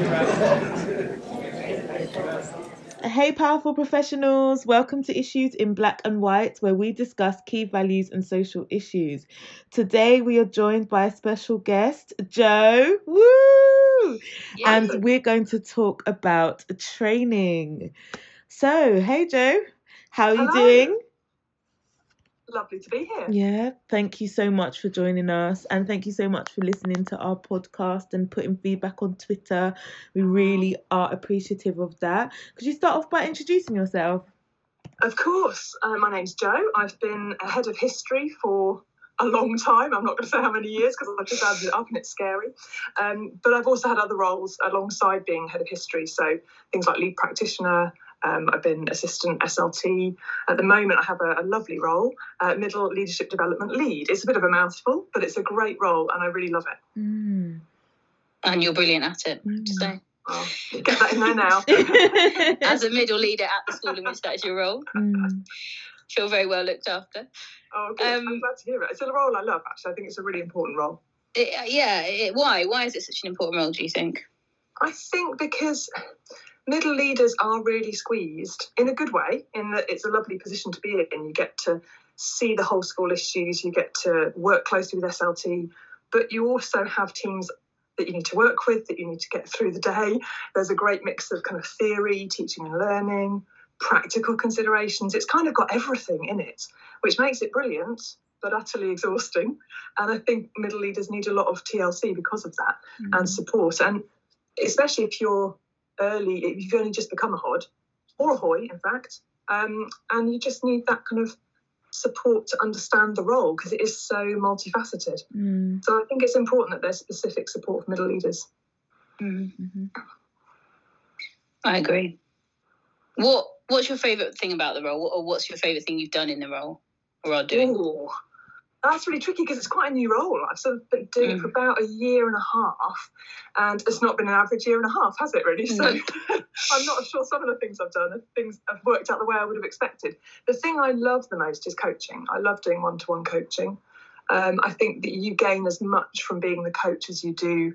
Hey, powerful professionals, welcome to Issues in Black and White, where we discuss key values and social issues. Today, we are joined by a special guest, Joe. Woo! And we're going to talk about training. So, hey, Joe, how are you doing? Lovely to be here. Yeah, thank you so much for joining us. And thank you so much for listening to our podcast and putting feedback on Twitter. We really are appreciative of that. Could you start off by introducing yourself? Of course. Uh, my name's Joe. I've been a head of history for a long time. I'm not going to say how many years because I've just added it up and it's scary. Um, but I've also had other roles alongside being head of history. So things like lead practitioner. Um, I've been assistant SLT. At the moment, I have a, a lovely role, uh, middle leadership development lead. It's a bit of a mouthful, but it's a great role and I really love it. Mm. and you're brilliant at it. Mm. To say, I'll get that in there now. as a middle leader at the school in which that's your role, Mm. feel very well looked after. Oh, good. Um, I'm glad to hear it. It's a role I love, actually. I think it's a really important role. It, uh, yeah, it, why? Why is it such an important role? Do you think? I think because middle leaders are really squeezed in a good way, in that it's a lovely position to be in. You get to see the whole school issues, you get to work closely with SLT, but you also have teams that you need to work with, that you need to get through the day. There's a great mix of kind of theory, teaching and learning, practical considerations. It's kind of got everything in it, which makes it brilliant. But utterly exhausting. And I think middle leaders need a lot of TLC because of that and mm. support. And especially if you're early, if you've only just become a HOD or a HOY, in fact, um, and you just need that kind of support to understand the role because it is so multifaceted. Mm. So I think it's important that there's specific support for middle leaders. Mm, Mhm. I agree. What What's your favourite thing about the role, or what's your favourite thing you've done in the role, or are doing? Ooh, that's really tricky because it's quite a new role. I've sort of been doing it for about a year and a half, and it's not been an average year and a half, has it really? So I'm not sure some of the things I've done, things have worked out the way I would have expected. The thing I love the most is coaching. I love doing one-to-one coaching. Um, I think that you gain as much from being the coach as you do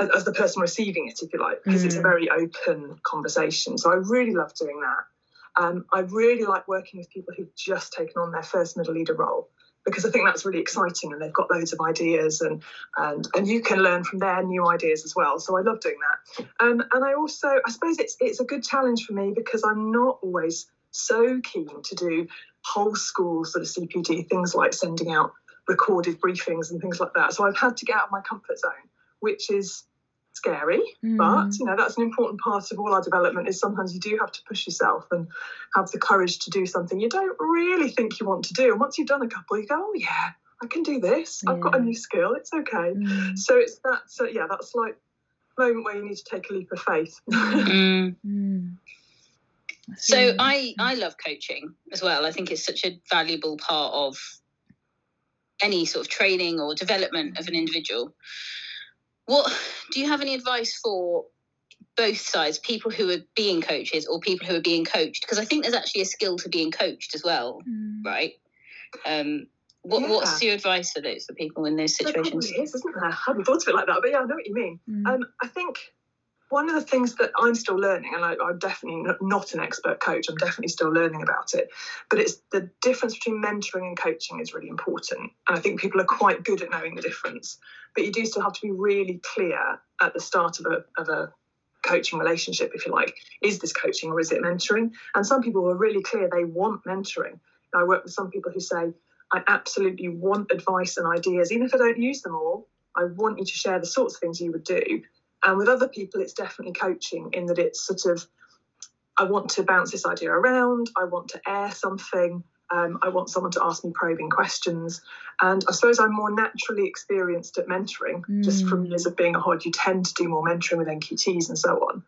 as, as the person receiving it, if you like, because it's a Mm. very open conversation. So I really love doing that. Um, I really like working with people who've just taken on their first middle leader role because I think that's really exciting and they've got loads of ideas and and and you can learn from their new ideas as well. So I love doing that. Um, and I also I suppose it's it's a good challenge for me because I'm not always so keen to do whole school sort of CPD things like sending out recorded briefings and things like that. So I've had to get out of my comfort zone, which is scary Mm. but you know that's an important part of all our development is sometimes you do have to push yourself and have the courage to do something you don't really think you want to do and once you've done a couple you go oh yeah i can do this i've got a new skill it's okay Mm. so it's that so yeah that's like moment where you need to take a leap of faith Mm. Mm. So I. I love coaching as well. I think it's such a valuable part of any sort of training or development of an individual. What do you have any advice for both sides, people who are being coaches or people who are being coached? Because I think there's actually a skill to being coached as well, Mm. right? Um, what, Yeah. What's your advice for those for people in those There situations? probably is, isn't there? I hadn't thought of it like that, but yeah, I know what you mean. Mm. Um, I think one of the things that I'm still learning, and I, I'm definitely not an expert coach, I'm definitely still learning about it, but it's the difference between mentoring and coaching is really important. And I think people are quite good at knowing the difference, but you do still have to be really clear at the start of a, of a coaching relationship, if you like. Is this coaching or is it mentoring? And some people are really clear they want mentoring. I work with some people who say, I absolutely want advice and ideas, even if I don't use them all. I want you to share the sorts of things you would do. And with other people, it's definitely coaching in that it's sort of, I want to bounce this idea around, I want to air something, um, I want someone to ask me probing questions. And I suppose I'm more naturally experienced at mentoring, just from Mm. years of being a HOD. You tend to do more mentoring with NQTs and so on.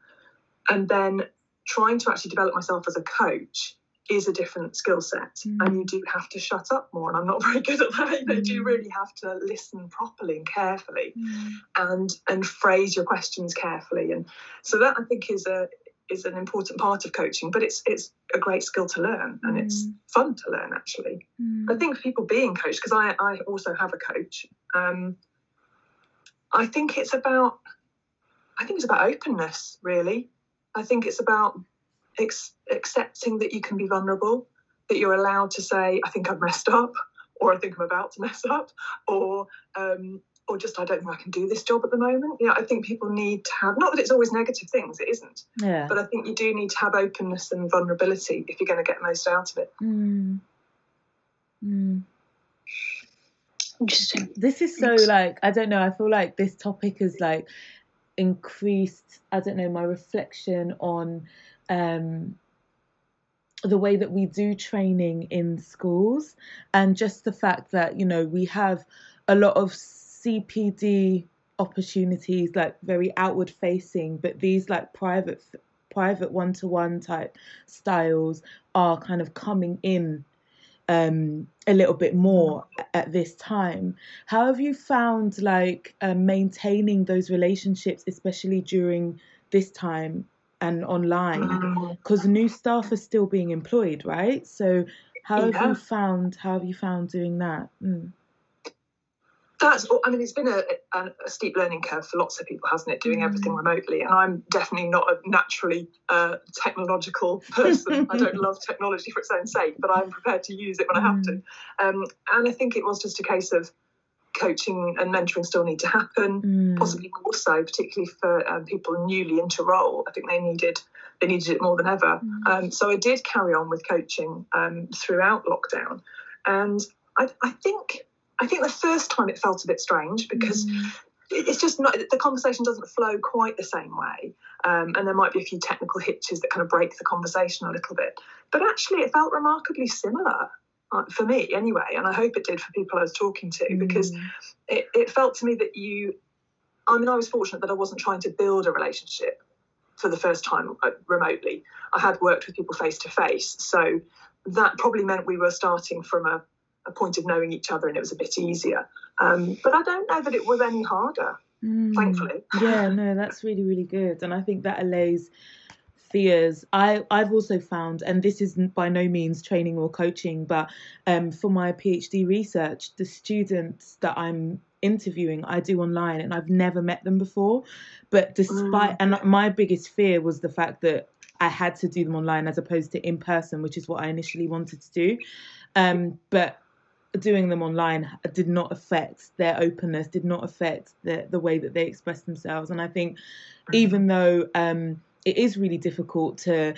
And then trying to actually develop myself as a coach is a different skill set and you do have to shut up more and i'm not very good at that you do Mm. really have to listen properly and carefully Mm. and and phrase your questions carefully and so that i think is a is an important part of coaching but it's it's a great skill to learn and it's Mm. fun to learn actually Mm. I think people being coached, because I, I also have a coach, um, I think it's about I think it's about openness, really. I think it's about ex- accepting that you can be vulnerable, that you're allowed to say, I think I've messed up, or I think I'm about to mess up, or um, or just I don't think I can do this job at the moment. You know, I think people need to have not that it's always negative things, it isn't. Yeah. But I think you do need to have openness and vulnerability if you're going to get most out of it. Mm. Mm. Interesting. This is so like I don't know. I feel like this topic has like increased. I don't know my reflection on um, the way that we do training in schools, and just the fact that you know we have a lot of CPD opportunities, like very outward facing, but these like private private one to one type styles are kind of coming in um, a little bit more at this time. How have you found like um, maintaining those relationships, especially during this time and online? Because new staff are still being employed, right? So how have Yeah. you found how have you found doing that? Mm. That's, I mean, it's been a, a, a steep learning curve for lots of people, hasn't it? Doing everything Mm. remotely, and I'm definitely not a naturally uh, technological person. I don't love technology for its own sake, but I'm prepared to use it when I have to. Um, and I think it was just a case of coaching and mentoring still need to happen, Mm. possibly more so, particularly for um, people newly into role. I think they needed they needed it more than ever. Mm. Um, so I did carry on with coaching um, throughout lockdown, and I, I think I think the first time it felt a bit strange because Mm. it's just not the conversation doesn't flow quite the same way, um, and there might be a few technical hitches that kind of break the conversation a little bit. But actually, it felt remarkably similar. Uh, for me, anyway, and I hope it did for people I was talking to because Mm. it, it felt to me that you i mean i was fortunate that i wasn't trying to build a relationship for the first time uh, remotely i had worked with people face to face so that probably meant we were starting from a, a point of knowing each other and it was a bit easier um, but i don't know that it was any harder Mm. thankfully yeah no that's really really good and i think that allays fears. I i've also found and this isn't by no means training or coaching but um for my phd research the students that i'm interviewing i do online and i've never met them before. But despite and my biggest fear was the fact that i had to do them online as opposed to in person which is what i initially wanted to do. Um but doing them online did not affect their openness, did not affect the the way that they express themselves. And I think even though um, it is really difficult to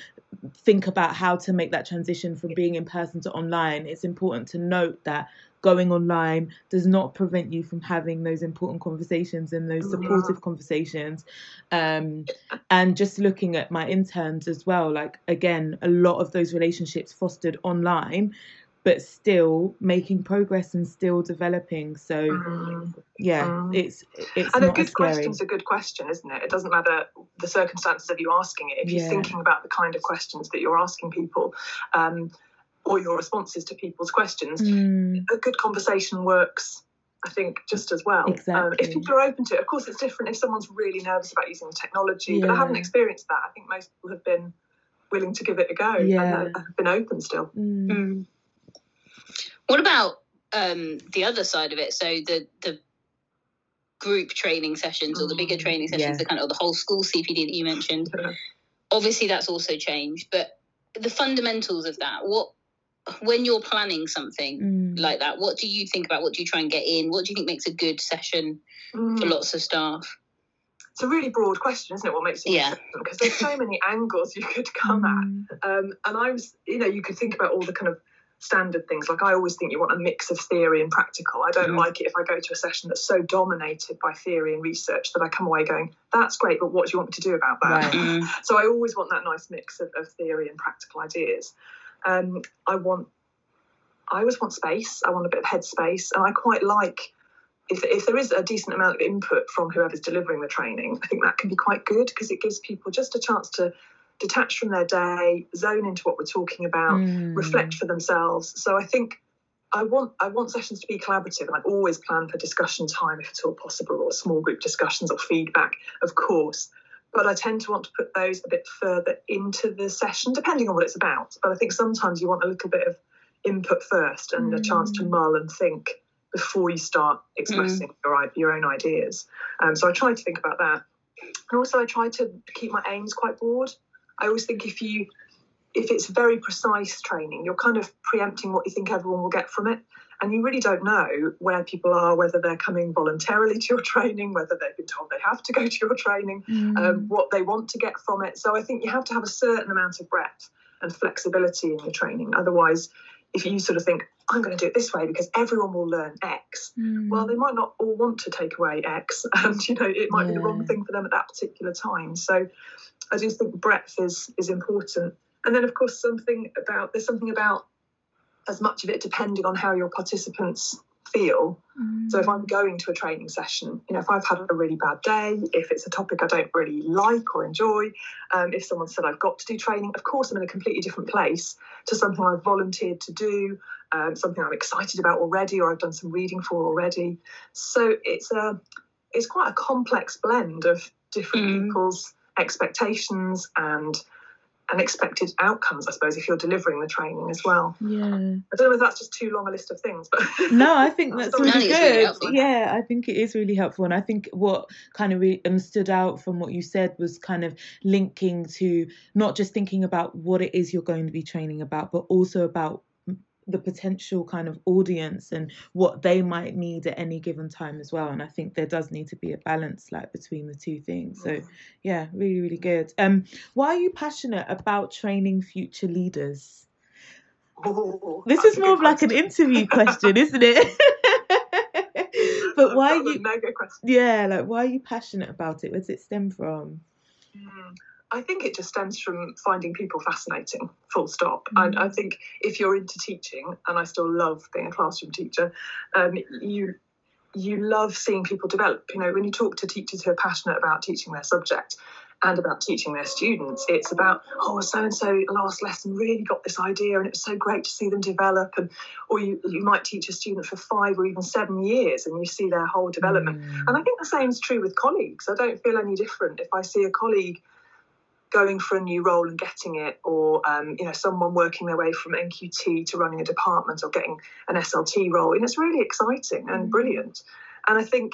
think about how to make that transition from being in person to online, it's important to note that going online does not prevent you from having those important conversations and those supportive conversations. Um, and just looking at my interns as well like again a lot of those relationships fostered online but still making progress and still developing so Mm. yeah Mm. it's it's and a not good as scary question's a good question isn't it it doesn't matter the circumstances of you asking it if Yeah. you're thinking about the kind of questions that you're asking people um, or your responses to people's questions Mm, a good conversation works I think just as well. Um, Exactly. if people are open to it, of course, it's different if someone's really nervous about using the technology. But I haven't experienced that. I think most people have been willing to give it a go Yeah. and have been open still. mm, Mm. What about um, the other side of it? So the the group training sessions or the bigger Mm, training sessions, yeah. the kind of the whole school CPD that you mentioned. Obviously, that's also changed, but the fundamentals of that. What when you're planning something mm. like that, what do you think about? What do you try and get in? What do you think makes a good session for Mm. lots of staff? It's a really broad question, isn't it? What makes it Yeah. Because there's so many angles you could come Mm, at. Um, and I was, you know, you could think about all the kind of standard things. Like I always think you want a mix of theory and practical. I don't like it if I go to a session that's so dominated by theory and research that I come away going, that's great, but what do you want me to do about that? Right. Mm. So I always want that nice mix of, of theory and practical ideas. Um, I want, I always want space. I want a bit of headspace, and I quite like if if there is a decent amount of input from whoever's delivering the training. I think that can be quite good because it gives people just a chance to detach from their day, zone into what we're talking about, mm. reflect for themselves. So I think I want I want sessions to be collaborative, and I always plan for discussion time if at all possible, or small group discussions or feedback, of course. But I tend to want to put those a bit further into the session, depending on what it's about. But I think sometimes you want a little bit of input first and a chance to Mm. mull and think before you start expressing your, your own ideas. Um, so I try to think about that. And also, I try to keep my aims quite broad. I always think if you if it's very precise training, you're kind of preempting what you think everyone will get from it. And you really don't know where people are, whether they're coming voluntarily to your training, whether they've been told they have to go to your training, Mm. um, what they want to get from it. So I think you have to have a certain amount of breadth and flexibility in your training. Otherwise, if you sort of think, I'm going to do it this way because everyone will learn X, Mm. well, they might not all want to take away X, and you know it might be the wrong thing for them at that particular time. So I do think breadth is is important. And then, of course, something about there's something about as much of it depending on how your participants feel. Mm. So if I'm going to a training session, you know, if I've had a really bad day, if it's a topic I don't really like or enjoy, um, if someone said I've got to do training, of course I'm in a completely different place to something I've volunteered to do, um, something I'm excited about already, or I've done some reading for already. So it's a it's quite a complex blend of different Mm. people's expectations and and expected outcomes, I suppose, if you're delivering the training as well. yeah. I don't know if that's just too long a list of things, but No, I think That's that's really I think it's really good. yeah, I think it is really helpful, and I think what kind of re- um, stood out from what you said was kind of linking to not just thinking about what it is you're going to be training about, but also about m- the potential kind of audience and what they might need at any given time as well. And I think there does need to be a balance, like between the two things. So yeah, really, really good. Um, why are you passionate about training future leaders? Oh, This is more of like an interview question, isn't it? but why was you? Yeah, like why are you passionate about it? Where does it stem from? Mm. I think it just stems from finding people fascinating, full stop. Mm. And I think if you're into teaching, and I still love being a classroom teacher, um, you you love seeing people develop. You know, when you talk to teachers who are passionate about teaching their subject and about teaching their students, it's about, oh, so and so last lesson really got this idea and it was so great to see them develop. And or you, you might teach a student for five or even seven years and you see their whole development. Mm. And I think the same is true with colleagues. I don't feel any different if I see a colleague going for a new role and getting it, or um, you know someone working their way from NQT to running a department or getting an SLT role, and it's really exciting and Mm. brilliant. And I think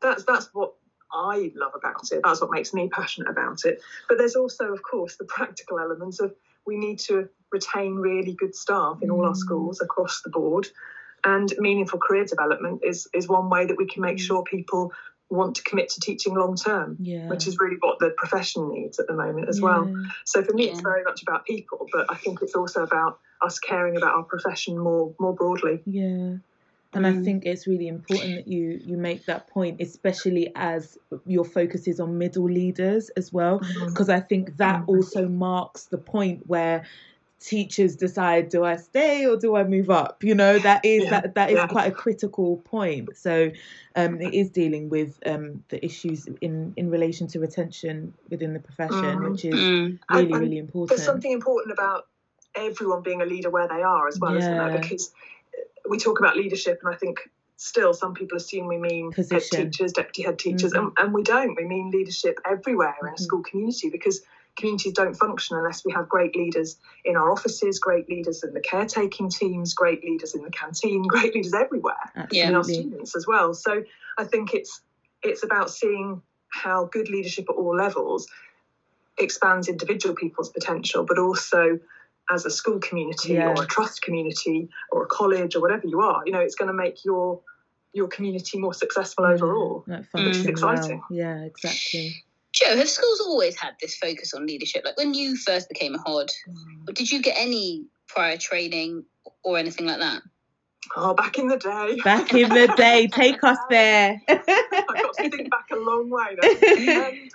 that's that's what I love about it. That's what makes me passionate about it. But there's also, of course, the practical elements of we need to retain really good staff in all our Mm. schools across the board. And meaningful career development is is one way that we can make Mm. sure people want to commit to teaching long term, yeah, which is really what the profession needs at the moment as well. So for me, it's very much about people, but I think it's also about us caring about our profession more more broadly. Yeah. And I Mm. think it's really important that you you make that point, especially as your focus is on middle leaders as well, because I think that Mhm. also marks the point where teachers decide do I stay or do I move up? You know, that is Yeah, that that is yeah. quite a critical point. So um it is dealing with um the issues in in relation to retention within the profession, Mhm. which is Mm. really, And- really important. There's something important about everyone being a leader where they are as well, isn't Yeah. there? Because we talk about leadership, and I think still some people assume we mean Position. head teachers, deputy head teachers, Mhm. and, and we don't. We mean leadership everywhere in Mhm. a school community because communities don't function unless we have great leaders in our offices, great leaders in the caretaking teams, great leaders in the canteen, great leaders everywhere. In our students as well. So I think it's it's about seeing how good leadership at all levels expands individual people's potential, but also as a school community Yeah. or a trust community or a college or whatever you are, you know, it's going to make your your community more successful overall. Which is exciting. well. Yeah, exactly. Joe, have schools always had this focus on leadership? Like when you first became a HOD, did you get any prior training or anything like that? Oh, back in the day. Back in the day, take us there. I've got to think back a long way. Um,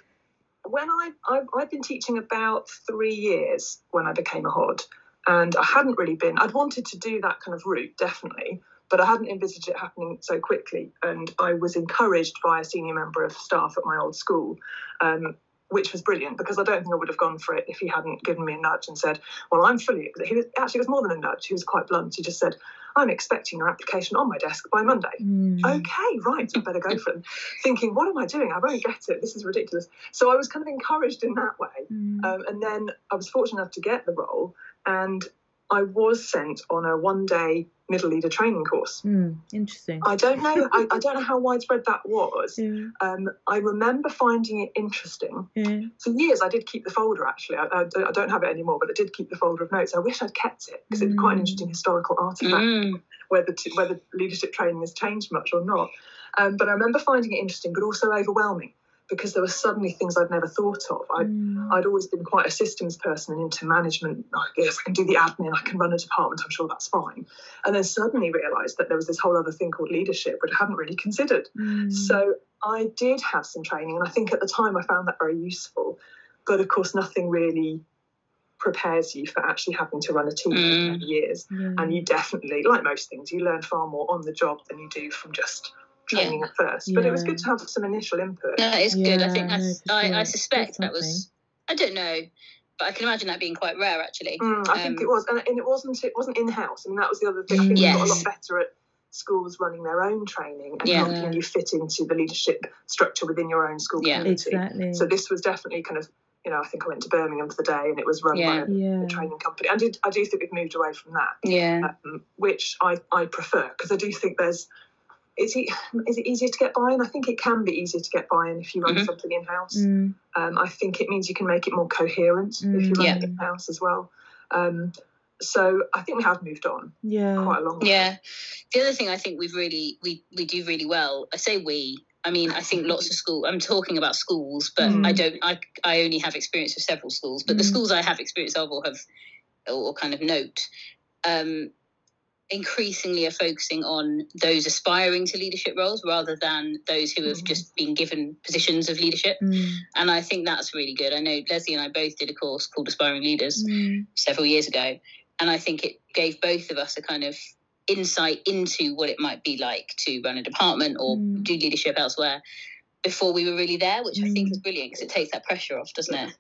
when I, I I'd been teaching about three years when I became a HOD, and I hadn't really been. I'd wanted to do that kind of route definitely, but I hadn't envisaged it happening so quickly. And I was encouraged by a senior member of staff at my old school. Um, which was brilliant because I don't think I would have gone for it if he hadn't given me a nudge and said, "Well, I'm fully." He was actually it was more than a nudge. He was quite blunt. He just said, "I'm expecting your application on my desk by Monday." Mm. okay, right, I better go for it. Thinking, what am I doing? I won't get it. This is ridiculous. So I was kind of encouraged in that way. Mm. Um, and then I was fortunate enough to get the role, and I was sent on a one day middle leader training course. Mm, interesting. I don't know. I, I, don't know how widespread that was. Yeah. Um, I remember finding it interesting. Yeah. For years, I did keep the folder. Actually, I, I, don't, I don't have it anymore, but I did keep the folder of notes. I wish I'd kept it because it's quite an Mm. interesting historical artifact Mm. whether to, whether leadership training has changed much or not. Um, but I remember finding it interesting, but also overwhelming because there were suddenly things I'd never thought of. I, Mm. I'd always been quite a systems person and into management. I guess I can do the admin, I can run a department, I'm sure that's fine. And then suddenly realised that there was this whole other thing called leadership, which I hadn't really considered. Mm. So I did have some training, and I think at the time I found that very useful. But of course, nothing really prepares you for actually having to run a team Mm. for years. Yeah. And you definitely, like most things, you learn far more on the job than you do from just training at first. But it was good to have some initial input. No, it's good. I think that's, no, for sure. I, I suspect that was, I don't know, but I can imagine that being quite rare actually. Mm, I think Um, it was, and, and it wasn't. It wasn't in house. I mean, that was the other thing. I think we got a lot better at schools running their own training and Yeah. helping you fit into the leadership structure within your own school Yeah. community. Exactly. So this was definitely kind of, you know, I think I went to Birmingham for the day, and it was run Yeah. by a, yeah. a training company. I did. I do think we've moved away from that. Yeah. um, which I, I prefer because I do think there's is it is it easier to get buy-in? I think it can be easier to get buy-in if you run Mhm. something in house. Mm. Um, I think it means you can make it more coherent if you Mm, run Yeah. it in house as well. Um, so I think we have moved on Yeah. quite a long way. Yeah. The other thing I think we've really we we do really well. I say we. I mean, I think lots of school. I'm talking about schools, but Mm. I don't. I I only have experience with several schools, but the Mm. schools I have experience of or have or kind of note, um, increasingly are focusing on those aspiring to leadership roles rather than those who have Mm. just been given positions of leadership. Mm. And I think that's really good. I know Leslie and I both did a course called Aspiring Leaders Mm. several years ago. And I think it gave both of us a kind of insight into what it might be like to run a department or Mm. do leadership elsewhere before we were really there, which I think Mm. is brilliant because it takes that pressure off, doesn't it?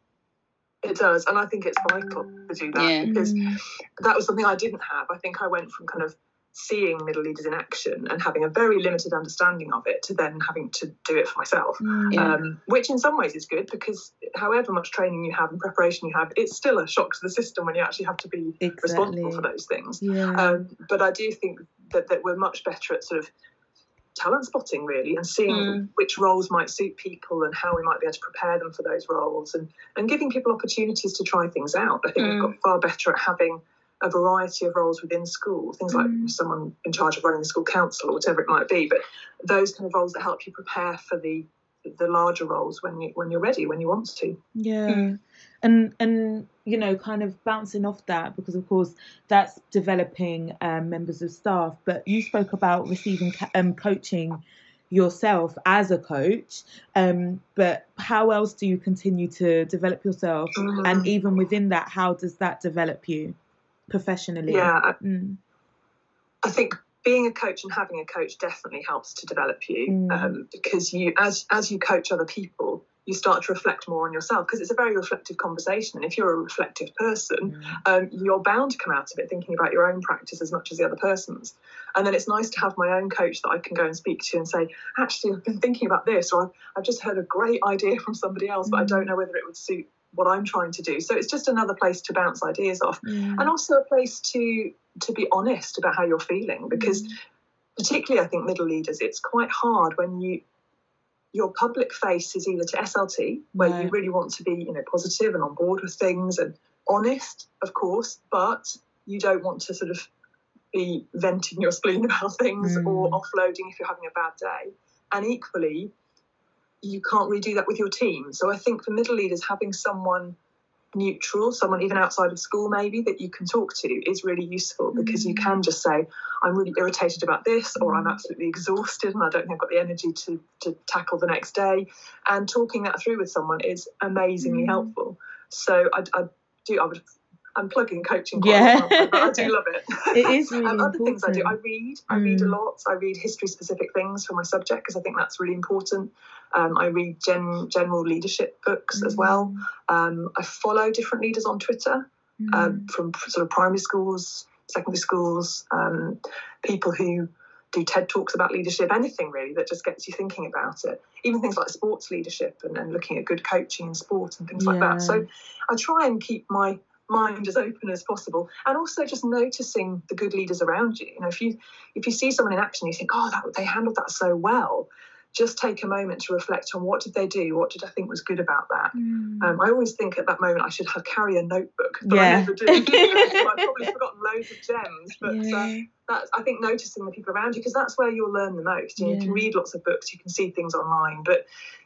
It does, and I think it's vital to do that Yeah. because Mm. that was something I didn't have. I think I went from kind of seeing middle leaders in action and having a very limited understanding of it to then having to do it for myself. Mm. Yeah. um, which in some ways is good because however much training you have and preparation you have, it's still a shock to the system when you actually have to be responsible for those things. Yeah. Um, but I do think that, that we're much better at sort of talent spotting really and seeing Mm. which roles might suit people and how we might be able to prepare them for those roles and, and giving people opportunities to try things out. I think Mm. we've got far better at having a variety of roles within school, things like Mm. someone in charge of running the school council or whatever it might be, but those kind of roles that help you prepare for the the larger roles when you when you're ready, when you want to. Yeah. Mm. And and you know, kind of bouncing off that because of course that's developing um, members of staff. But you spoke about receiving um, coaching yourself as a coach. Um, but how else do you continue to develop yourself? And even within that, how does that develop you professionally? yeah, I, Mm. I think being a coach and having a coach definitely helps to develop you Mm. um, because you as as you coach other people you start to reflect more on yourself because it's a very reflective conversation and if you're a reflective person um, you're bound to come out of it thinking about your own practice as much as the other person's. And then it's nice to have my own coach that i can go and speak to and say actually i've been thinking about this or i've, I've just heard a great idea from somebody else but i don't know whether it would suit what i'm trying to do. So it's just another place to bounce ideas off Mm. and also a place to to be honest about how you're feeling because particularly i think middle leaders it's quite hard when you your public face is either to slt where you really want to be you know positive and on board with things and honest of course but you don't want to sort of be venting your spleen about things or Mm. offloading if you're having a bad day. And equally you can't really do that with your team. So i think for middle leaders having someone neutral, someone even outside of school maybe that you can talk to is really useful because you Mm. can just say, I'm really irritated about this, or I'm absolutely exhausted and I don't think I've got the energy to, to tackle the next day. And talking that through with someone is amazingly Mm. helpful. So I, I do, I would, I'm plugging coaching quite Yeah. but I do love it. It is really um, other things I do, I read. I read a Mm. lot. I read history specific things for my subject because I think that's really important. Um, I read gen, general leadership books as well. Um, I follow different leaders on Twitter Mm. um, from sort of primary schools, secondary schools, um, people who do TED talks about leadership, anything really that just gets you thinking about it. Even things like sports leadership and, and looking at good coaching in sport and things like that. So I try and keep my mind as open as possible and also just noticing the good leaders around you. You know if you if you see someone in action you think oh that they handled that so well. Just take a moment to reflect on what did they do? What did i think was good about that? Mm. um, i always think at that moment i should have carry a notebook but i never do. I've probably forgotten loads of gems but uh, Yeah. that's I think noticing the people around you because that's where you'll learn the most. You, know, you can read lots of books, you can see things online, but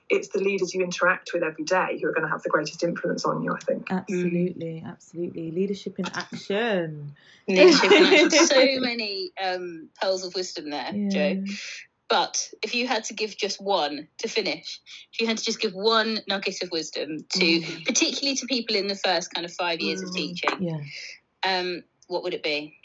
it's the leaders you interact with every day who are going to have the greatest influence on you. I think. Absolutely, absolutely. Leadership in action. Leadership in action. so many um, pearls of wisdom there, Joe. But if you had to give just one to finish, if you had to just give one nugget of wisdom to, Mm. particularly to people in the first kind of five years of Mm. teaching, Yeah. um, what would it be?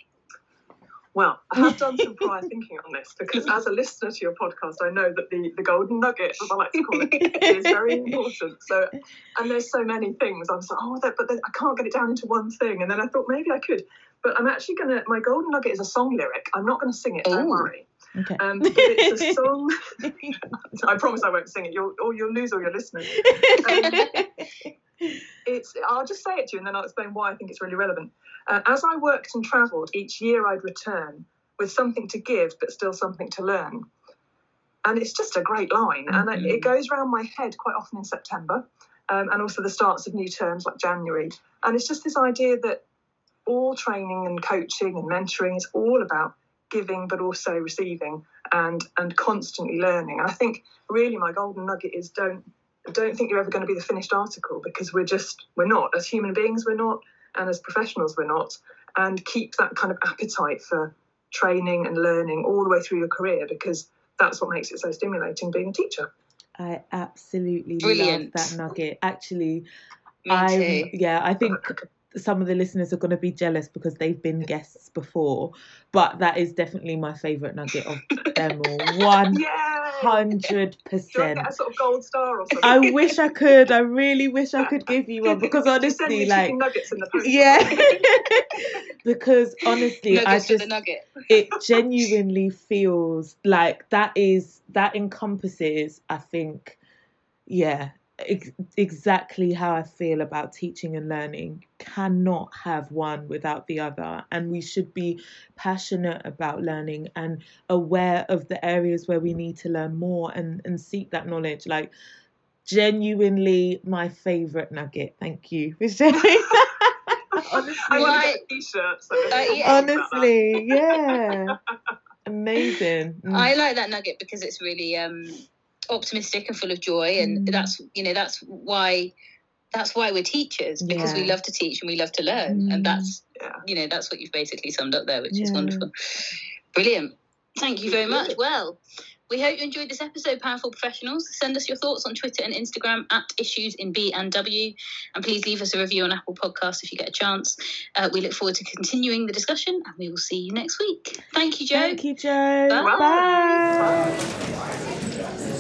Well, I have done some prior thinking on this because as a listener to your podcast, I know that the, the golden nugget, as I like to call it, is very important. So, and there's so many things. I was like, oh, that, but then I can't get it down into one thing. And then I thought maybe I could. But I'm actually going to, my golden nugget is a song lyric. I'm not going to sing it, don't Ooh. worry. Okay. Um, but it's a song. I promise I won't sing it. You'll, or you'll lose all your listeners. It's. I'll just say it to you, and then I'll explain why I think it's really relevant. Uh, as I worked and travelled, each year I'd return with something to give, but still something to learn. And it's just a great line, and it, it goes around my head quite often in September, um, and also the starts of new terms like January. And it's just this idea that all training and coaching and mentoring is all about giving, but also receiving, and and constantly learning. And I think really my golden nugget is don't don't think you're ever going to be the finished article because we're just we're not as human beings we're not and as professionals we're not and keep that kind of appetite for training and learning all the way through your career because that's what makes it so stimulating being a teacher I absolutely Brilliant. love that nugget. Actually, I yeah, I think some of the listeners are going to be jealous because they've been guests before, but that is definitely my favorite nugget of them all. Hundred do you want percent. a sort of gold star or something I wish I could. I really wish I could give you one because Just send me honestly, like, nuggets in the post yeah, because honestly, I Nuggets for just nugget. it genuinely feels like that is that encompasses i think yeah ex- exactly how i feel about teaching and learning. Cannot have one without the other and we should be passionate about learning and aware of the areas where we need to learn more and and seek that knowledge. Like genuinely my favorite nugget. Thank you for sharing honestly. I'm Well, going to I- get a t-shirt so Uh, yeah. something about that. honestly yeah. Amazing. Mm. I like that nugget because it's really um, optimistic and full of joy, and Mm. that's you know that's why that's why we're teachers because we love to teach and we love to learn, Mm. and that's yeah you know that's what you've basically summed up there, which is wonderful, brilliant. Thank you very much. Well. We hope you enjoyed this episode, Powerful Professionals. Send us your thoughts on Twitter and Instagram at Issues in B and W, and please leave us a review on Apple Podcasts if you get a chance. Uh, we look forward to continuing the discussion, and we will see you next week. Thank you, Joe. Thank you, Joe. Bye. Bye. Bye.